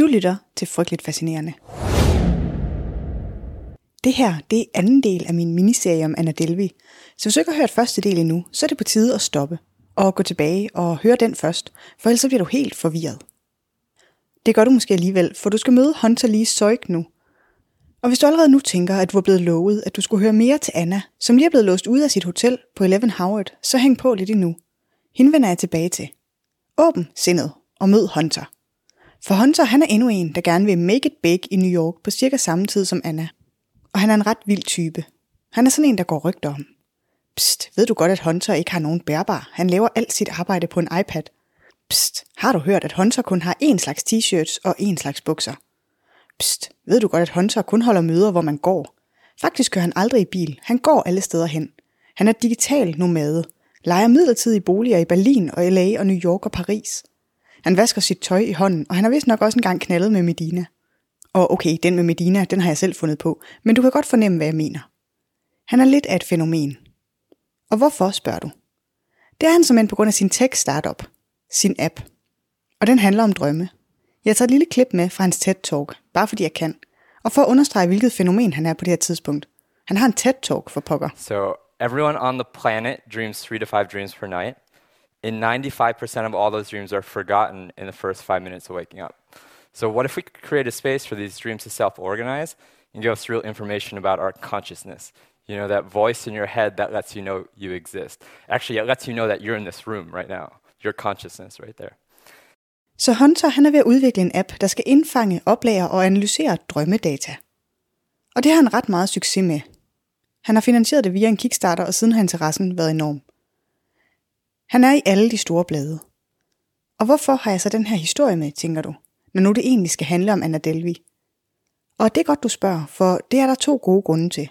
Du lytter til Frygteligt Fascinerende. Det her, det er anden del af min miniserie om Anna Delvi. Så hvis du ikke har hørt første del endnu, så er det på tide at stoppe og gå tilbage og høre den først, for ellers bliver du helt forvirret. Det gør du måske alligevel, for du skal møde Hunter Lee Søjk nu. Og hvis du allerede nu tænker, at du er blevet lovet, at du skulle høre mere til Anna, som lige er blevet låst ud af sit hotel på Eleven Howard, så hæng på lidt endnu. Hende vender jeg tilbage til. Åben sindet og mød Hunter. For Hunter han er endnu en, der gerne vil make it big i New York på cirka samme tid som Anna. Og han er en ret vild type. Han er sådan en, der går rygter om. Psst, ved du godt, at Hunter ikke har nogen bærbar? Han laver alt sit arbejde på en iPad. Psst, har du hørt, at Hunter kun har én slags t-shirts og én slags bukser? Psst, ved du godt, at Hunter kun holder møder, hvor man går? Faktisk kører han aldrig i bil. Han går alle steder hen. Han er digital nomade. Leger midlertidige boliger i Berlin og LA og New York og Paris. Han vasker sit tøj i hånden, og han har vist nok også engang knaldet med Medina. Og okay, den med Medina, den har jeg selv fundet på, men du kan godt fornemme, hvad jeg mener. Han er lidt af et fænomen. Og hvorfor, spørger du? Det er han som på grund af sin tech-startup, sin app. Og den handler om drømme. Jeg tager et lille klip med fra hans TED-talk, bare fordi jeg kan, og for at understrege, hvilket fænomen han er på det her tidspunkt. Han har en TED-talk for pokker. So everyone on the planet dreams three to five dreams per night. And 95% of all those dreams are forgotten in the first five minutes of waking up. So what if we could create a space for these dreams to self-organize and give us real information about our consciousness? You know, that voice in your head that lets you know you exist. Actually, it lets you know that you're in this room right now. Your consciousness right there. Så Hunter han er ved at udvikle en app, der skal indfange, oplære og analysere drømmedata. Og det har han ret meget succes med. Han har finansieret det via en Kickstarter, og siden har interessen været enorm. Han er i alle de store blade. Og hvorfor har jeg så den her historie med, tænker du, når nu det egentlig skal handle om Anna Delvi? Og det er godt, du spørger, for det er der to gode grunde til.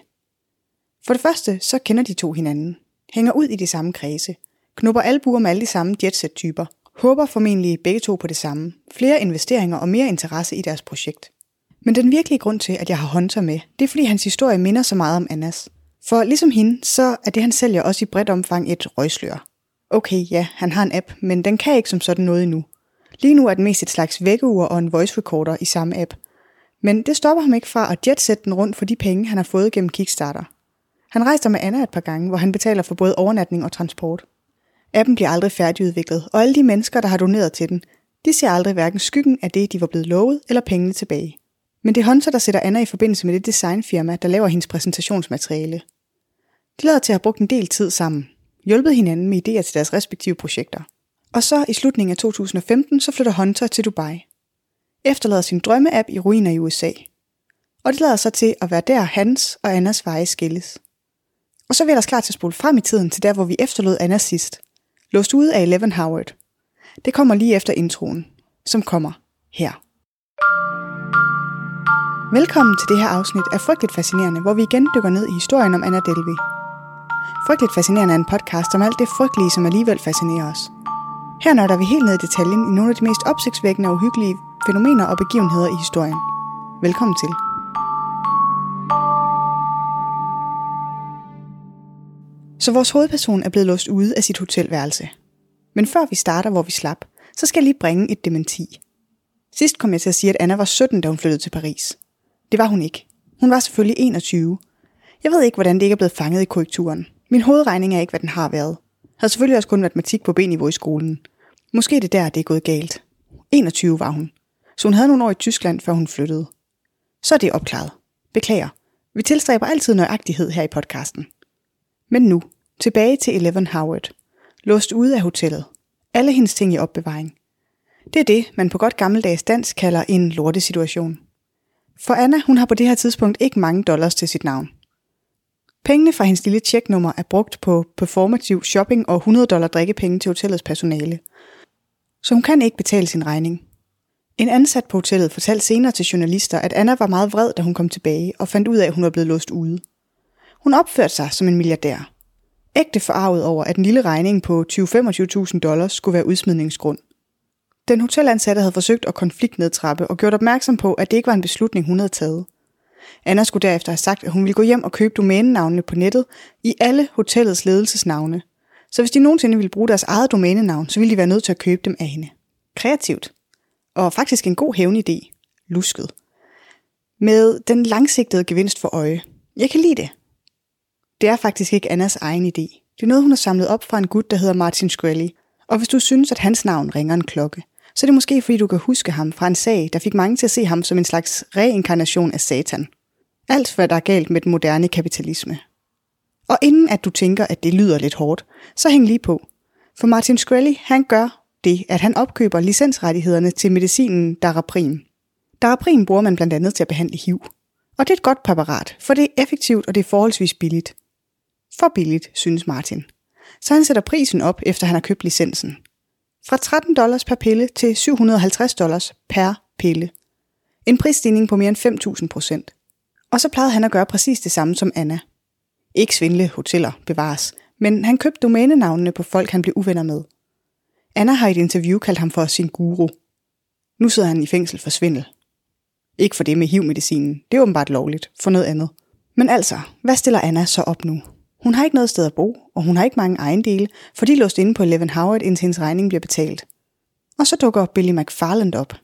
For det første, så kender de to hinanden, hænger ud i de samme kredse, knupper albuer med alle de samme jetset-typer, håber formentlig begge to på det samme, flere investeringer og mere interesse i deres projekt. Men den virkelige grund til, at jeg har Hunter med, det er fordi hans historie minder så meget om Annas. For ligesom hende, så er det han sælger også i bredt omfang et røgslør. Okay, ja, han har en app, men den kan ikke som sådan noget endnu. Lige nu er den mest et slags vækkeur og en voice recorder i samme app. Men det stopper ham ikke fra at jetsætte den rundt for de penge, han har fået gennem Kickstarter. Han rejser med Anna et par gange, hvor han betaler for både overnatning og transport. Appen bliver aldrig færdigudviklet, og alle de mennesker, der har doneret til den, de ser aldrig hverken skyggen af det, de var blevet lovet, eller pengene tilbage. Men det er Hunter, der sætter Anna i forbindelse med det designfirma, der laver hendes præsentationsmateriale. De lader til at have brugt en del tid sammen, hjulpet hinanden med idéer til deres respektive projekter. Og så i slutningen af 2015, så flytter Hunter til Dubai. Efterlader sin drømmeapp i ruiner i USA. Og det lader sig til at være der hans og Annas veje skilles. Og så vil jeg ellers klar til at spole frem i tiden til der, hvor vi efterlod Anna sidst. Låst ude af Eleven Howard. Det kommer lige efter introen, som kommer her. Velkommen til det her afsnit af Frygteligt Fascinerende, hvor vi igen dykker ned i historien om Anna Delvey. Frygteligt Fascinerende er en podcast om alt det frygtelige, som alligevel fascinerer os. Her nørder vi helt ned i detaljen i nogle af de mest opsigtsvækkende og uhyggelige fænomener og begivenheder i historien. Velkommen til. Så vores hovedperson er blevet låst ude af sit hotelværelse. Men før vi starter, hvor vi slap, så skal jeg lige bringe et dementi. Sidst kom jeg til at sige, at Anna var 17, da hun flyttede til Paris. Det var hun ikke. Hun var selvfølgelig 21. Jeg ved ikke, hvordan det ikke er blevet fanget i korrekturen. Min hovedregning er ikke, hvad den har været. Jeg havde selvfølgelig også kun matematik på B-niveau i skolen. Måske det der, det er gået galt. 21 var hun. Så hun havde nogle år i Tyskland, før hun flyttede. Så er det opklaret. Beklager. Vi tilstræber altid nøjagtighed her i podcasten. Men nu, tilbage til Eleven Howard. Låst ude af hotellet. Alle hendes ting i opbevaring. Det er det, man på godt gammeldags dansk kalder en lortesituation. For Anna, hun har på det her tidspunkt ikke mange dollars til sit navn. Pengene fra hendes lille tjeknummer er brugt på performativ shopping og 100 dollar drikkepenge til hotellets personale. Så hun kan ikke betale sin regning. En ansat på hotellet fortalte senere til journalister, at Anna var meget vred, da hun kom tilbage og fandt ud af, at hun var blevet låst ude. Hun opførte sig som en milliardær. Ægte forarvet over, at en lille regning på 20-25.000 dollars skulle være udsmidningsgrund. Den hotelansatte havde forsøgt at konfliktnedtrappe og gjort opmærksom på, at det ikke var en beslutning, hun havde taget. Anna skulle derefter have sagt, at hun ville gå hjem og købe domænenavnene på nettet i alle hotellets ledelsesnavne. Så hvis de nogensinde ville bruge deres eget domænenavn, så ville de være nødt til at købe dem af hende. Kreativt. Og faktisk en god hævnidé. lusket. Med den langsigtede gevinst for øje. Jeg kan lide det. Det er faktisk ikke Annas egen idé. Det er noget, hun har samlet op fra en gut, der hedder Martin Shkreli. Og hvis du synes, at hans navn ringer en klokke, så er det måske fordi, du kan huske ham fra en sag, der fik mange til at se ham som en slags reinkarnation af Satan. Alt, hvad der er galt med den moderne kapitalisme. Og inden at du tænker, at det lyder lidt hårdt, så hæng lige på. For Martin Shkreli, han gør det, at han opkøber licensrettighederne til medicinen Daraprim. Daraprim bruger man blandt andet til at behandle HIV. Og det er et godt præparat, for det er effektivt og det er forholdsvis billigt. For billigt, synes Martin. Så han sætter prisen op, efter han har købt licensen. Fra 13 dollars per pille til 750 dollars per pille. En prisstigning på mere end 5.000 procent. Og så plejede han at gøre præcis det samme som Anna. Ikke svindle hoteller, bevares, men han købte domænenavnene på folk, han blev uvenner med. Anna har i et interview kaldt ham for sin guru. Nu sidder han i fængsel for svindel. Ikke for det med HIV-medicinen, det er åbenbart lovligt, for noget andet. Men altså, hvad stiller Anna så op nu? Hun har ikke noget sted at bo, og hun har ikke mange ejendele, for de er låst inde på Eleven Howard, indtil hendes regning bliver betalt. Og så dukker Billy McFarland op.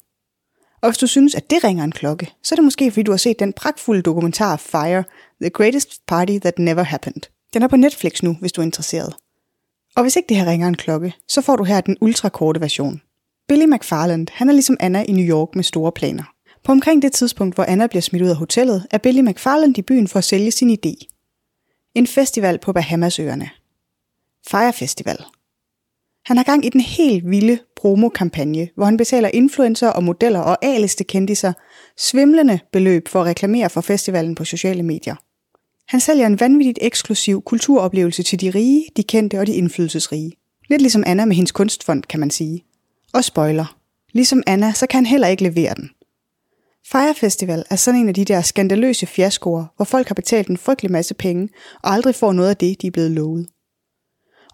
Og hvis du synes, at det ringer en klokke, så er det måske, fordi du har set den pragtfulde dokumentar Fire, The Greatest Party That Never Happened. Den er på Netflix nu, hvis du er interesseret. Og hvis ikke det her ringer en klokke, så får du her den ultrakorte version. Billy McFarland, han er ligesom Anna i New York med store planer. På omkring det tidspunkt, hvor Anna bliver smidt ud af hotellet, er Billy McFarland i byen for at sælge sin idé. En festival på Bahamasøerne. Fire Festival. Han har gang i den helt vilde promokampagne, hvor han betaler influencer og modeller og A-liste kendiser svimlende beløb for at reklamere for festivalen på sociale medier. Han sælger en vanvittigt eksklusiv kulturoplevelse til de rige, de kendte og de indflydelsesrige. Lidt ligesom Anna med hendes kunstfond, kan man sige. Og spoiler. Ligesom Anna, så kan han heller ikke levere den. Fire Festival er sådan en af de der skandaløse fiaskoer, hvor folk har betalt en frygtelig masse penge og aldrig får noget af det, de er blevet lovet.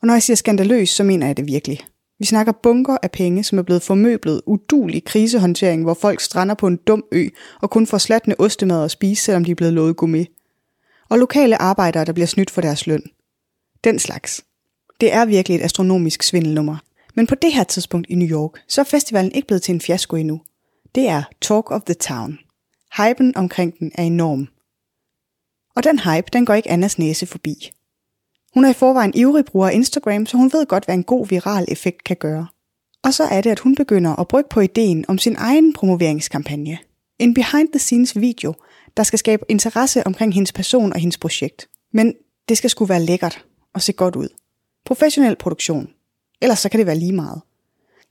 Og når jeg siger skandaløs, så mener jeg det virkelig. Vi snakker bunker af penge, som er blevet formøblet udulig krisehåndtering, hvor folk strander på en dum ø og kun får slatne ostemad at spise, selvom de er blevet lovet gourmet. Og lokale arbejdere, der bliver snydt for deres løn. Den slags. Det er virkelig et astronomisk svindelnummer. Men på det her tidspunkt i New York, så er festivalen ikke blevet til en fiasko endnu. Det er Talk of the Town. Hypen omkring den er enorm. Og den hype, den går ikke Annas næse forbi. Hun er i forvejen ivrig bruger af Instagram, så hun ved godt, hvad en god viral effekt kan gøre. Og så er det, at hun begynder at brygge på ideen om sin egen promoveringskampagne. En behind-the-scenes video, der skal skabe interesse omkring hendes person og hendes projekt. Men det skal sgu være lækkert og se godt ud. Professionel produktion. Ellers så kan det være lige meget.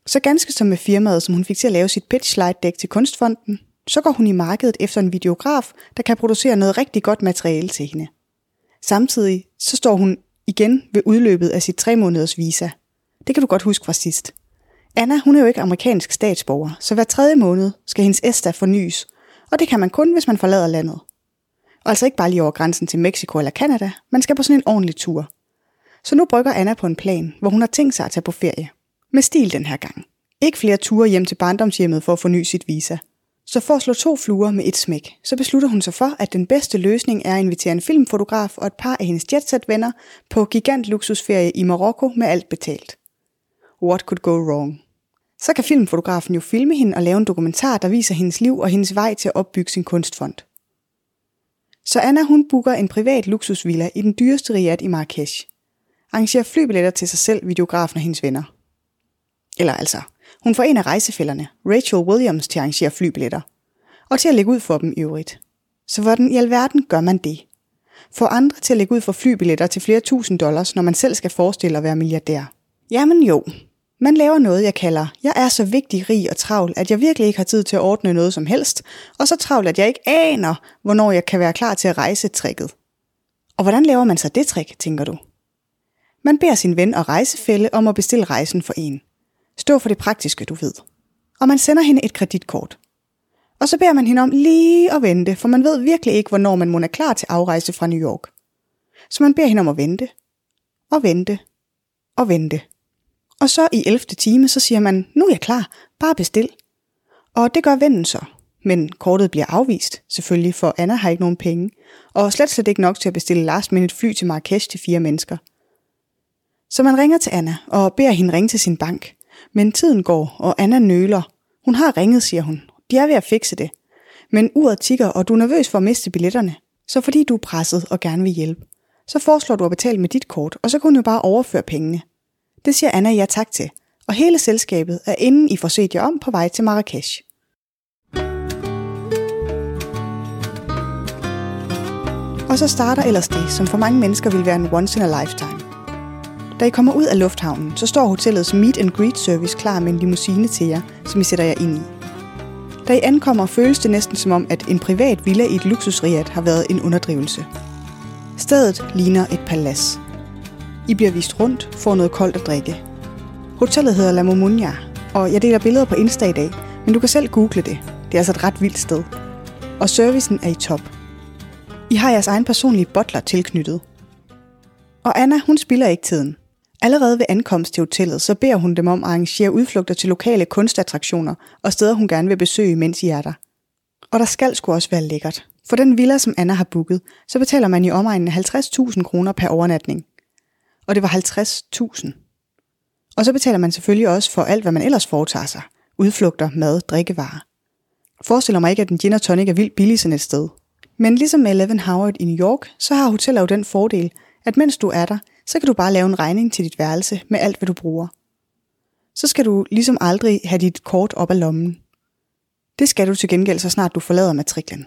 Så ganske som med firmaet, som hun fik til at lave sit pitch slide deck til Kunstfonden, så går hun i markedet efter en videograf, der kan producere noget rigtig godt materiale til hende. Samtidig så står hun igen ved udløbet af sit tre måneders visa. Det kan du godt huske fra sidst. Anna, hun er jo ikke amerikansk statsborger, så hver tredje måned skal hendes ESTA fornyes, og det kan man kun, hvis man forlader landet. Og altså ikke bare lige over grænsen til Mexico eller Canada, man skal på sådan en ordentlig tur. Så nu brygger Anna på en plan, hvor hun har tænkt sig at tage på ferie. Med stil den her gang. Ikke flere ture hjem til barndomshjemmet for at forny sit visa. Så for at slå to fluer med et smæk, så beslutter hun sig for, at den bedste løsning er at invitere en filmfotograf og et par af hendes jetset-venner på gigant luksusferie i Marokko med alt betalt. What could go wrong? Så kan filmfotografen jo filme hende og lave en dokumentar, der viser hendes liv og hendes vej til at opbygge sin kunstfond. Så Anna hun booker en privat luksusvilla i den dyreste riad i Marrakesh. Arrangerer flybilletter til sig selv, videografen og hendes venner. Eller altså, hun får en af rejsefælderne, Rachel Williams, til at arrangere flybilletter. Og til at lægge ud for dem i øvrigt. Så hvordan i alverden gør man det? Får andre til at lægge ud for flybilletter til flere tusind dollars, når man selv skal forestille at være milliardær. Jamen jo, man laver noget, jeg kalder, jeg er så vigtig, rig og travl, at jeg virkelig ikke har tid til at ordne noget som helst, og så travl, at jeg ikke aner, hvornår jeg kan være klar til at rejse tricket. Og hvordan laver man så det trick, tænker du? Man beder sin ven og rejsefælde om at bestille rejsen for en. Stå for det praktiske, du ved. Og man sender hende et kreditkort. Og så beder man hende om lige at vente, for man ved virkelig ikke, hvornår man må er klar til afrejse fra New York. Så man beder hende om at vente. Og vente. Og vente. Og så i 11. time, så siger man, nu er jeg klar, bare bestil. Og det gør vennen så. Men kortet bliver afvist, selvfølgelig, for Anna har ikke nogen penge. Og slet slet ikke nok til at bestille last minute fly til Marrakesh til fire mennesker. Så man ringer til Anna og beder hende ringe til sin bank. Men tiden går, og Anna nøler. Hun har ringet, siger hun. De er ved at fikse det. Men uret tigger, og du er nervøs for at miste billetterne. Så fordi du er presset og gerne vil hjælpe, så foreslår du at betale med dit kort, og så kan hun jo bare overføre pengene. Det siger Anna ja tak til, og hele selskabet er inden I får set jer om på vej til Marrakesh. Og så starter ellers det, som for mange mennesker vil være en once in a lifetime. Da I kommer ud af lufthavnen, så står hotellets meet and greet service klar med en limousine til jer, som I sætter jer ind i. Da I ankommer, føles det næsten som om, at en privat villa i et luksusriat har været en underdrivelse. Stedet ligner et palads. I bliver vist rundt, får noget koldt at drikke. Hotellet hedder La Momunia, og jeg deler billeder på Insta i dag, men du kan selv google det. Det er altså et ret vildt sted. Og servicen er i top. I har jeres egen personlige butler tilknyttet. Og Anna, hun spiller ikke tiden. Allerede ved ankomst til hotellet, så beder hun dem om at arrangere udflugter til lokale kunstattraktioner og steder, hun gerne vil besøge, mens I er der. Og der skal sgu også være lækkert. For den villa, som Anna har booket, så betaler man i omegnen 50.000 kroner per overnatning. Og det var 50.000. Og så betaler man selvfølgelig også for alt, hvad man ellers foretager sig. Udflugter, mad, drikkevarer. Forestiller mig ikke, at en gin og tonic er vildt billig sådan et sted. Men ligesom med Eleven Howard i New York, så har hoteller jo den fordel, at mens du er der, så kan du bare lave en regning til dit værelse med alt, hvad du bruger. Så skal du ligesom aldrig have dit kort op af lommen. Det skal du til gengæld, så snart du forlader matriklen.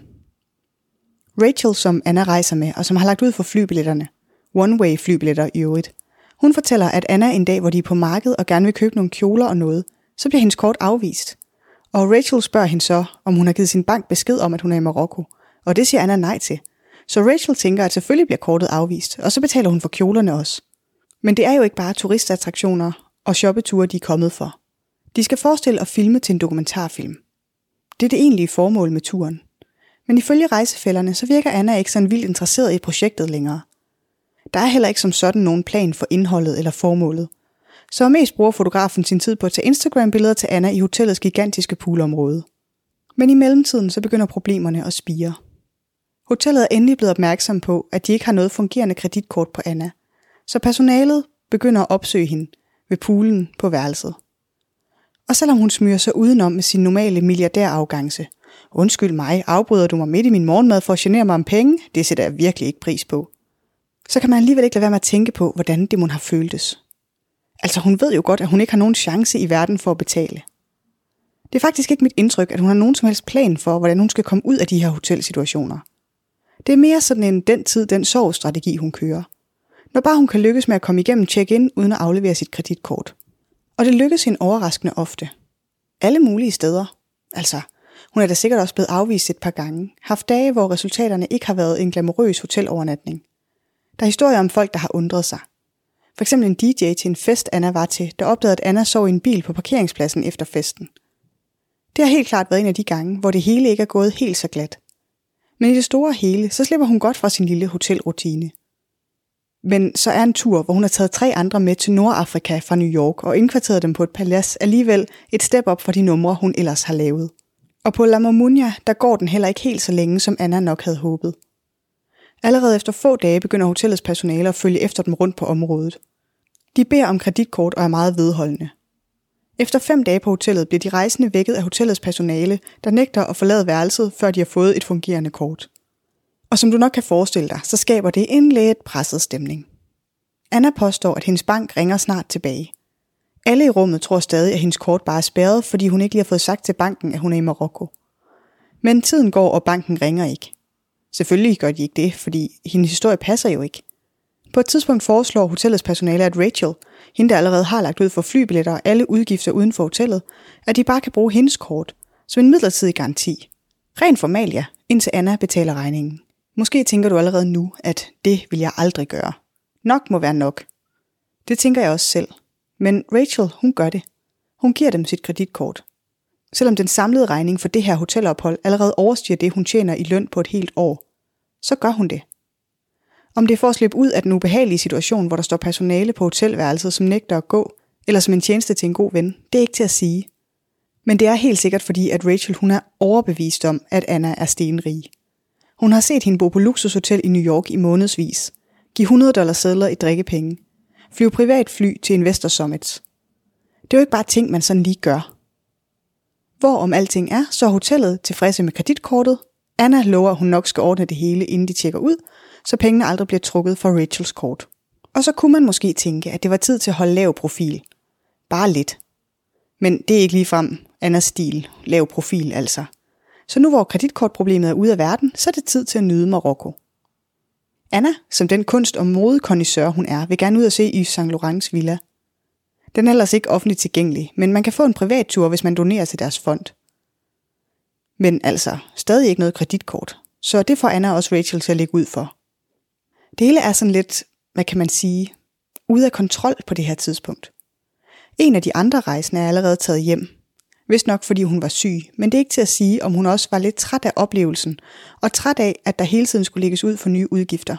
Rachel, som Anna rejser med, og som har lagt ud for flybilletterne, one-way flybilletter i øvrigt, hun fortæller, at Anna en dag, hvor de er på markedet og gerne vil købe nogle kjoler og noget, så bliver hendes kort afvist. Og Rachel spørger hende så, om hun har givet sin bank besked om, at hun er i Marokko. Og det siger Anna nej til. Så Rachel tænker, at selvfølgelig bliver kortet afvist, og så betaler hun for kjolerne også. Men det er jo ikke bare turistattraktioner og shoppeture, de er kommet for. De skal forestille at filme til en dokumentarfilm. Det er det egentlige formål med turen. Men ifølge rejsefælderne, så virker Anna ikke sådan vildt interesseret i projektet længere. Der er heller ikke som sådan nogen plan for indholdet eller formålet. Så mest bruger fotografen sin tid på at tage Instagram-billeder til Anna i hotellets gigantiske poolområde. Men i mellemtiden så begynder problemerne at spire. Hotellet er endelig blevet opmærksom på, at de ikke har noget fungerende kreditkort på Anna, så personalet begynder at opsøge hende ved poolen på værelset. Og selvom hun smyrer sig udenom med sin normale milliardærafgangse, undskyld mig, afbryder du mig midt i min morgenmad for at genere mig om penge, det sætter jeg virkelig ikke pris på. Så kan man alligevel ikke lade være med at tænke på, hvordan det må har føltes. Altså hun ved jo godt, at hun ikke har nogen chance i verden for at betale. Det er faktisk ikke mit indtryk, at hun har nogen som helst plan for, hvordan hun skal komme ud af de her hotelsituationer – det er mere sådan en den tid, den sovstrategi, hun kører. Når bare hun kan lykkes med at komme igennem check-in uden at aflevere sit kreditkort. Og det lykkes hende overraskende ofte. Alle mulige steder. Altså, hun er da sikkert også blevet afvist et par gange. Haft dage, hvor resultaterne ikke har været en glamourøs hotelovernatning. Der er historier om folk, der har undret sig. For eksempel en DJ til en fest, Anna var til, der opdagede, at Anna sov i en bil på parkeringspladsen efter festen. Det har helt klart været en af de gange, hvor det hele ikke er gået helt så glat. Men i det store hele, så slipper hun godt fra sin lille hotelrutine. Men så er en tur, hvor hun har taget tre andre med til Nordafrika fra New York og indkvarteret dem på et palads, alligevel et step op fra de numre, hun ellers har lavet. Og på La Mamunia, der går den heller ikke helt så længe, som Anna nok havde håbet. Allerede efter få dage begynder hotellets personale at følge efter dem rundt på området. De beder om kreditkort og er meget vedholdende. Efter fem dage på hotellet bliver de rejsende vækket af hotellets personale, der nægter at forlade værelset, før de har fået et fungerende kort. Og som du nok kan forestille dig, så skaber det en lidt presset stemning. Anna påstår, at hendes bank ringer snart tilbage. Alle i rummet tror stadig, at hendes kort bare er spærret, fordi hun ikke lige har fået sagt til banken, at hun er i Marokko. Men tiden går, og banken ringer ikke. Selvfølgelig gør de ikke det, fordi hendes historie passer jo ikke. På et tidspunkt foreslår hotellets personale, at Rachel, hende der allerede har lagt ud for flybilletter og alle udgifter uden for hotellet, at de bare kan bruge hendes kort som en midlertidig garanti. Ren formalia, indtil Anna betaler regningen. Måske tænker du allerede nu, at det vil jeg aldrig gøre. Nok må være nok. Det tænker jeg også selv. Men Rachel, hun gør det. Hun giver dem sit kreditkort. Selvom den samlede regning for det her hotelophold allerede overstiger det, hun tjener i løn på et helt år, så gør hun det. Om det er for at slippe ud af den ubehagelige situation, hvor der står personale på hotelværelset, som nægter at gå, eller som en tjeneste til en god ven, det er ikke til at sige. Men det er helt sikkert fordi, at Rachel hun er overbevist om, at Anna er stenrig. Hun har set hende bo på luksushotel i New York i månedsvis, give 100 dollars sædler i drikkepenge, flyve privat fly til Investor Summits. Det er jo ikke bare ting, man sådan lige gør. Hvor om alting er, så er hotellet tilfredse med kreditkortet. Anna lover, at hun nok skal ordne det hele, inden de tjekker ud, så pengene aldrig bliver trukket fra Rachels kort. Og så kunne man måske tænke, at det var tid til at holde lav profil. Bare lidt. Men det er ikke lige frem Annas stil, lav profil altså. Så nu hvor kreditkortproblemet er ude af verden, så er det tid til at nyde Marokko. Anna, som den kunst- og modekondisør hun er, vil gerne ud og se Yves Saint Laurents villa. Den er ellers ikke offentligt tilgængelig, men man kan få en privat tur, hvis man donerer til deres fond. Men altså, stadig ikke noget kreditkort, så det får Anna også Rachel til at lægge ud for. Det hele er sådan lidt, hvad kan man sige, ude af kontrol på det her tidspunkt. En af de andre rejsende er allerede taget hjem, Vist nok fordi hun var syg, men det er ikke til at sige, om hun også var lidt træt af oplevelsen, og træt af, at der hele tiden skulle lægges ud for nye udgifter.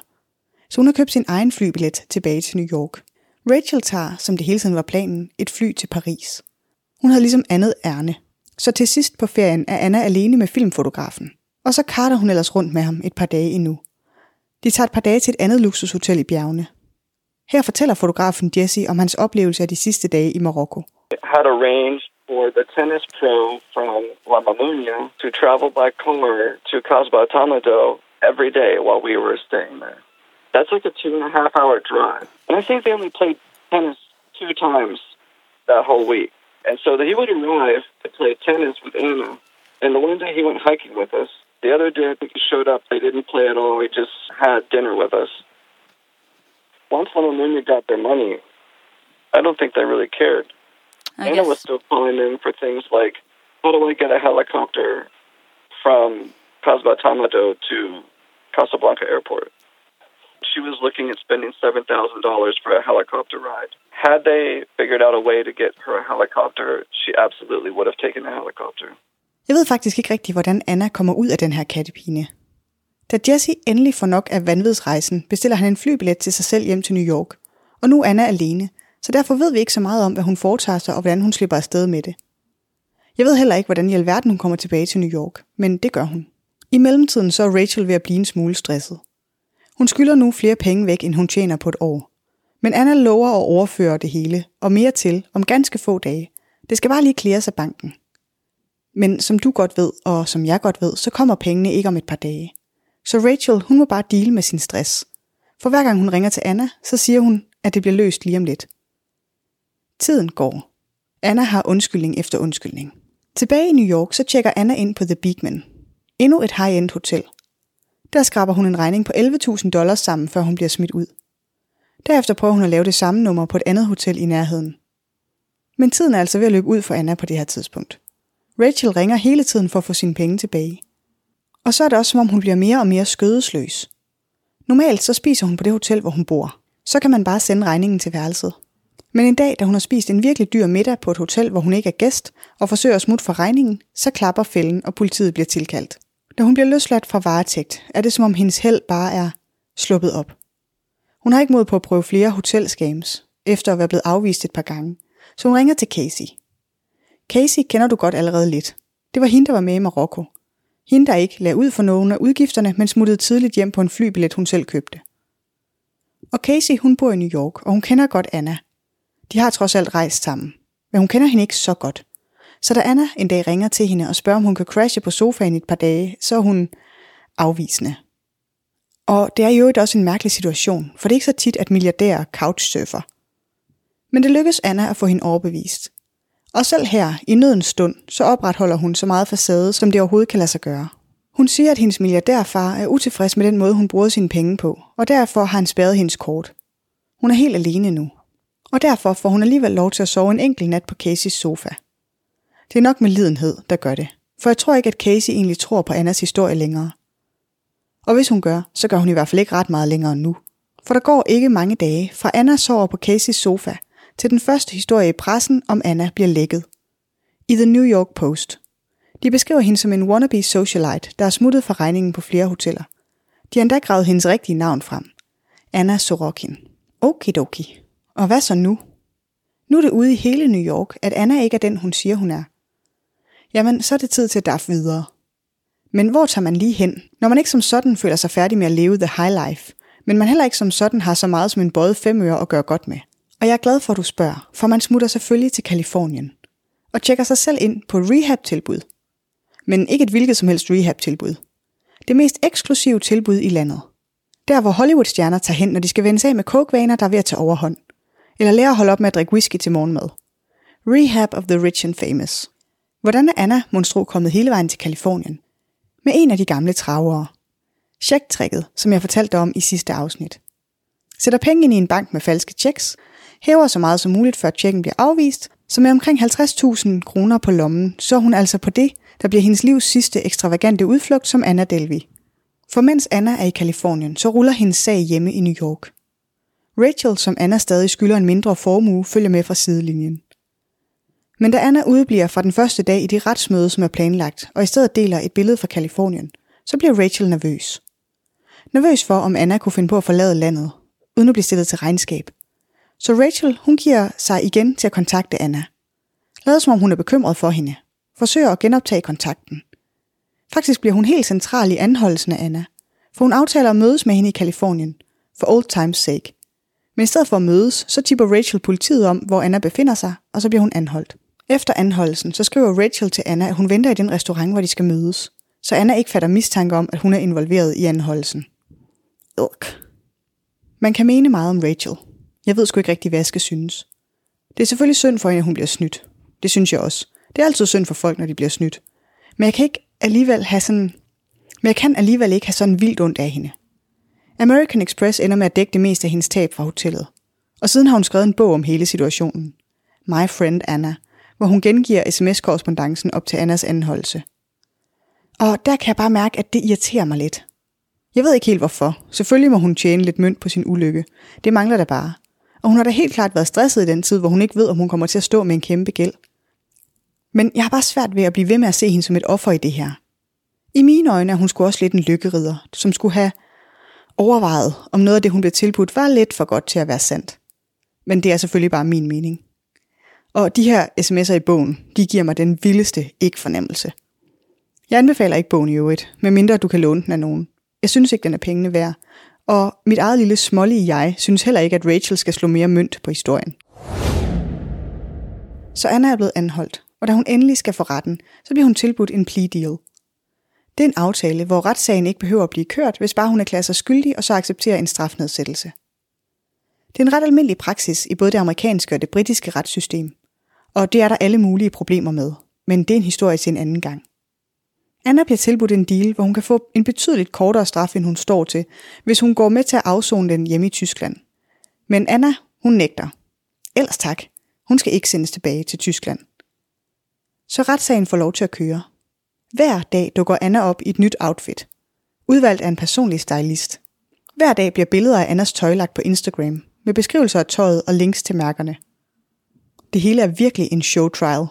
Så hun har købt sin egen flybillet tilbage til New York. Rachel tager, som det hele tiden var planen, et fly til Paris. Hun havde ligesom andet ærne. Så til sidst på ferien er Anna alene med filmfotografen. Og så karter hun ellers rundt med ham et par dage endnu. De tager et par dage til et andet luksushotel i bjergene. Her fortæller fotografen Jesse om hans oplevelse af de sidste dage i Marokko. Had arranged for the tennis pro from La Mamunia to travel by car to Casbah Tamado every day while we were staying there. That's like a two and a half hour drive. And I think they only played tennis two times that whole week. And so he would arrive to play tennis with Anna. And the one day he went hiking with us. The other day I think he showed up, they didn't play at all. He just had dinner with us. Once Mamunia got their money, I don't think they really cared. I Anna guess. was still calling in for things like, how do I get a helicopter from Cosbatamado to Casablanca Airport? She was looking at spending $7,000 for a helicopter ride. Had they figured out a way to get her a helicopter, she absolutely would have taken a helicopter. Jeg ved faktisk ikke rigtigt, hvordan Anna kommer ud af den her kattepine. Da Jesse endelig får nok af vanvidsrejsen, bestiller han en flybillet til sig selv hjem til New York. Og nu er Anna alene, så derfor ved vi ikke så meget om, hvad hun foretager sig og hvordan hun slipper afsted med det. Jeg ved heller ikke, hvordan i alverden hun kommer tilbage til New York, men det gør hun. I mellemtiden så er Rachel ved at blive en smule stresset. Hun skylder nu flere penge væk, end hun tjener på et år. Men Anna lover at overføre det hele, og mere til, om ganske få dage. Det skal bare lige klæres af banken. Men som du godt ved, og som jeg godt ved, så kommer pengene ikke om et par dage. Så Rachel, hun må bare dele med sin stress. For hver gang hun ringer til Anna, så siger hun, at det bliver løst lige om lidt. Tiden går. Anna har undskyldning efter undskyldning. Tilbage i New York, så tjekker Anna ind på The Beekman. Endnu et high-end hotel. Der skraber hun en regning på 11.000 dollars sammen, før hun bliver smidt ud. Derefter prøver hun at lave det samme nummer på et andet hotel i nærheden. Men tiden er altså ved at løbe ud for Anna på det her tidspunkt. Rachel ringer hele tiden for at få sine penge tilbage. Og så er det også som om hun bliver mere og mere skødesløs. Normalt så spiser hun på det hotel, hvor hun bor. Så kan man bare sende regningen til værelset. Men en dag, da hun har spist en virkelig dyr middag på et hotel, hvor hun ikke er gæst, og forsøger at smutte for regningen, så klapper fælden, og politiet bliver tilkaldt. Da hun bliver løsladt fra varetægt, er det som om hendes held bare er sluppet op. Hun har ikke mod på at prøve flere hotelscams, efter at være blevet afvist et par gange, så hun ringer til Casey. Casey kender du godt allerede lidt. Det var hende, der var med i Marokko. Hende, der ikke lagde ud for nogen af udgifterne, men smuttede tidligt hjem på en flybillet, hun selv købte. Og Casey, hun bor i New York, og hun kender godt Anna. De har trods alt rejst sammen, men hun kender hende ikke så godt. Så da Anna en dag ringer til hende og spørger, om hun kan crashe på sofaen i et par dage, så er hun afvisende. Og det er jo også en mærkelig situation, for det er ikke så tit, at milliardærer couchsurfer. Men det lykkes Anna at få hende overbevist. Og selv her, i nødens stund, så opretholder hun så meget facade, som det overhovedet kan lade sig gøre. Hun siger, at hendes milliardærfar er utilfreds med den måde, hun bruger sine penge på, og derfor har han spærret hendes kort. Hun er helt alene nu. Og derfor får hun alligevel lov til at sove en enkelt nat på Caseys sofa. Det er nok med lidenhed, der gør det. For jeg tror ikke, at Casey egentlig tror på Annas historie længere. Og hvis hun gør, så gør hun i hvert fald ikke ret meget længere nu. For der går ikke mange dage, fra Anna sover på Caseys sofa, til den første historie i pressen om Anna bliver lækket. I The New York Post. De beskriver hende som en wannabe socialite, der er smuttet fra regningen på flere hoteller. De har endda gravet hendes rigtige navn frem. Anna Sorokin. Okidoki. Og hvad så nu? Nu er det ude i hele New York, at Anna ikke er den, hun siger, hun er. Jamen, så er det tid til at daffe videre. Men hvor tager man lige hen, når man ikke som sådan føler sig færdig med at leve the high life, men man heller ikke som sådan har så meget som en bøjet femøre at gøre godt med? Og jeg er glad for, at du spørger, for man smutter selvfølgelig til Kalifornien. og tjekker sig selv ind på et rehab-tilbud. Men ikke et hvilket som helst rehab-tilbud. Det mest eksklusive tilbud i landet. Der hvor Hollywood-stjerner tager hen, når de skal vende sig af med coke-vaner, der er ved at tage overhånd. Eller lære at holde op med at drikke whisky til morgenmad. Rehab of the Rich and Famous. Hvordan er Anna Monstro kommet hele vejen til Kalifornien? Med en af de gamle travere. Checktricket, som jeg fortalte om i sidste afsnit. Sætter penge ind i en bank med falske checks, hæver så meget som muligt, før tjekken bliver afvist, så med omkring 50.000 kroner på lommen, så er hun altså på det, der bliver hendes livs sidste ekstravagante udflugt som Anna Delvey. For mens Anna er i Kalifornien, så ruller hendes sag hjemme i New York. Rachel, som Anna stadig skylder en mindre formue, følger med fra sidelinjen. Men da Anna udbliver fra den første dag i det retsmøde, som er planlagt, og i stedet deler et billede fra Kalifornien, så bliver Rachel nervøs. Nervøs for, om Anna kunne finde på at forlade landet, uden at blive stillet til regnskab. Så Rachel, hun giver sig igen til at kontakte Anna. Lader som om hun er bekymret for hende. Forsøger at genoptage kontakten. Faktisk bliver hun helt central i anholdelsen af Anna, for hun aftaler at mødes med hende i Kalifornien, for old times sake. Men i stedet for at mødes, så tipper Rachel politiet om, hvor Anna befinder sig, og så bliver hun anholdt. Efter anholdelsen, så skriver Rachel til Anna, at hun venter i den restaurant, hvor de skal mødes, så Anna ikke fatter mistanke om, at hun er involveret i anholdelsen. Ugh. Man kan mene meget om Rachel. Jeg ved sgu ikke rigtig, hvad jeg skal synes. Det er selvfølgelig synd for hende, at hun bliver snydt. Det synes jeg også. Det er altid synd for folk, når de bliver snydt. Men jeg kan ikke alligevel have sådan... Men jeg kan alligevel ikke have sådan vildt ondt af hende. American Express ender med at dække det meste af hendes tab fra hotellet. Og siden har hun skrevet en bog om hele situationen. My Friend Anna, hvor hun gengiver sms-korrespondancen op til Annas anholdelse. Og der kan jeg bare mærke, at det irriterer mig lidt. Jeg ved ikke helt hvorfor. Selvfølgelig må hun tjene lidt mønt på sin ulykke. Det mangler der bare. Og hun har da helt klart været stresset i den tid, hvor hun ikke ved, om hun kommer til at stå med en kæmpe gæld. Men jeg har bare svært ved at blive ved med at se hende som et offer i det her. I mine øjne er hun skulle også lidt en lykkerider, som skulle have overvejet, om noget af det, hun blev tilbudt, var lidt for godt til at være sandt. Men det er selvfølgelig bare min mening. Og de her sms'er i bogen, de giver mig den vildeste ikke-fornemmelse. Jeg anbefaler ikke bogen i øvrigt, medmindre du kan låne den af nogen. Jeg synes ikke, den er pengene værd. Og mit eget lille smålige jeg synes heller ikke, at Rachel skal slå mere mønt på historien. Så Anna er blevet anholdt, og da hun endelig skal få retten, så bliver hun tilbudt en plea deal. Det er en aftale, hvor retssagen ikke behøver at blive kørt, hvis bare hun erklærer sig skyldig og så accepterer en strafnedsættelse. Det er en ret almindelig praksis i både det amerikanske og det britiske retssystem, og det er der alle mulige problemer med, men det er en historie til en anden gang. Anna bliver tilbudt en deal, hvor hun kan få en betydeligt kortere straf, end hun står til, hvis hun går med til at afzone den hjemme i Tyskland. Men Anna, hun nægter. Ellers tak. Hun skal ikke sendes tilbage til Tyskland. Så retssagen får lov til at køre. Hver dag dukker Anna op i et nyt outfit. Udvalgt af en personlig stylist. Hver dag bliver billeder af Annas tøj lagt på Instagram, med beskrivelser af tøjet og links til mærkerne. Det hele er virkelig en show trial.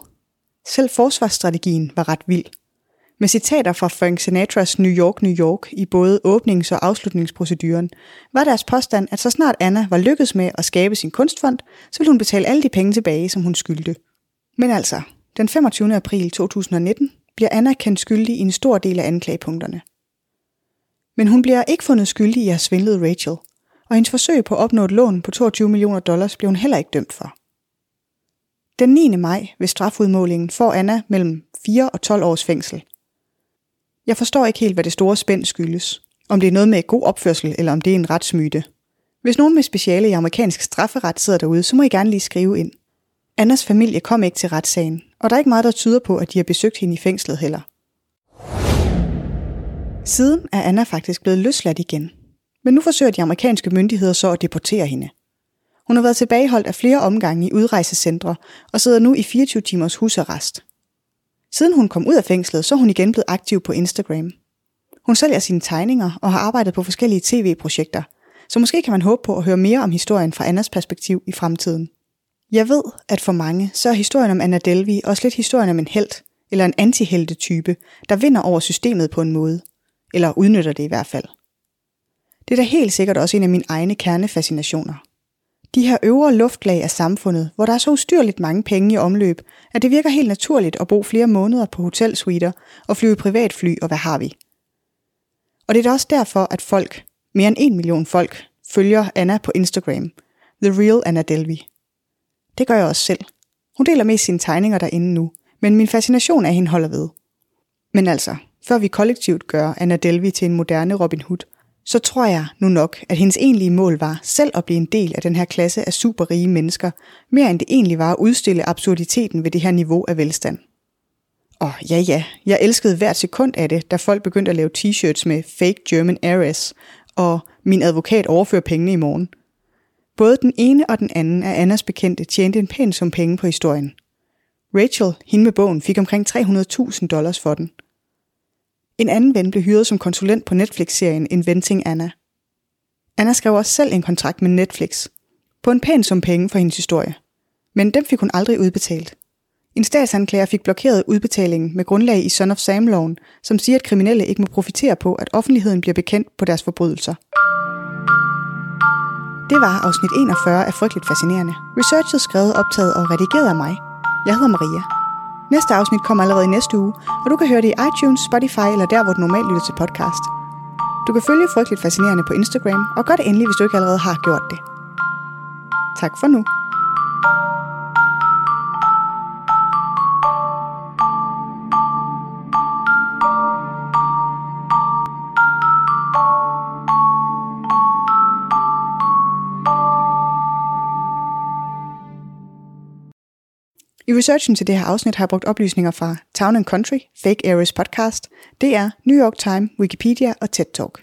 Selv forsvarsstrategien var ret vild – med citater fra Frank Sinatras New York, New York i både åbnings- og afslutningsproceduren, var deres påstand, at så snart Anna var lykkedes med at skabe sin kunstfond, så ville hun betale alle de penge tilbage, som hun skyldte. Men altså, den 25. april 2019 bliver Anna kendt skyldig i en stor del af anklagepunkterne. Men hun bliver ikke fundet skyldig i at have svindlet Rachel, og hendes forsøg på at opnå et lån på 22 millioner dollars blev hun heller ikke dømt for. Den 9. maj ved strafudmålingen får Anna mellem 4 og 12 års fængsel – jeg forstår ikke helt, hvad det store spænd skyldes. Om det er noget med god opførsel, eller om det er en retsmyte. Hvis nogen med speciale i amerikansk strafferet sidder derude, så må I gerne lige skrive ind. Annas familie kom ikke til retssagen, og der er ikke meget, der tyder på, at de har besøgt hende i fængslet heller. Siden er Anna faktisk blevet løsladt igen. Men nu forsøger de amerikanske myndigheder så at deportere hende. Hun har været tilbageholdt af flere omgange i udrejsecentre og sidder nu i 24 timers husarrest. Siden hun kom ud af fængslet, så er hun igen blevet aktiv på Instagram. Hun sælger sine tegninger og har arbejdet på forskellige tv-projekter, så måske kan man håbe på at høre mere om historien fra Annas perspektiv i fremtiden. Jeg ved, at for mange, så er historien om Anna Delvi også lidt historien om en held, eller en antihelte-type, der vinder over systemet på en måde, eller udnytter det i hvert fald. Det er da helt sikkert også en af mine egne kernefascinationer de her øvre luftlag af samfundet, hvor der er så ustyrligt mange penge i omløb, at det virker helt naturligt at bo flere måneder på hotelsuiter og flyve privatfly og hvad har vi. Og det er da også derfor, at folk, mere end en million folk, følger Anna på Instagram, The Real Anna Delvey. Det gør jeg også selv. Hun deler mest sine tegninger derinde nu, men min fascination af hende holder ved. Men altså, før vi kollektivt gør Anna Delvey til en moderne Robin Hood, så tror jeg nu nok, at hendes egentlige mål var selv at blive en del af den her klasse af superrige mennesker, mere end det egentlig var at udstille absurditeten ved det her niveau af velstand. Og ja ja, jeg elskede hvert sekund af det, da folk begyndte at lave t-shirts med fake German heiress, og min advokat overfører pengene i morgen. Både den ene og den anden af Annas bekendte tjente en pæn sum penge på historien. Rachel, hende med bogen, fik omkring 300.000 dollars for den – en anden ven blev hyret som konsulent på Netflix-serien Inventing Anna. Anna skrev også selv en kontrakt med Netflix, på en pæn sum penge for hendes historie. Men dem fik hun aldrig udbetalt. En statsanklager fik blokeret udbetalingen med grundlag i Son of Sam-loven, som siger, at kriminelle ikke må profitere på, at offentligheden bliver bekendt på deres forbrydelser. Det var afsnit 41 af Frygteligt Fascinerende. Researchet skrevet, optaget og redigeret af mig. Jeg hedder Maria. Næste afsnit kommer allerede i næste uge, og du kan høre det i iTunes, Spotify eller der, hvor du normalt lytter til podcast. Du kan følge Frygteligt Fascinerende på Instagram, og gør det endelig, hvis du ikke allerede har gjort det. Tak for nu. I researchen til det her afsnit har jeg brugt oplysninger fra Town and Country, Fake Areas Podcast, DR, New York Times, Wikipedia og TED Talk.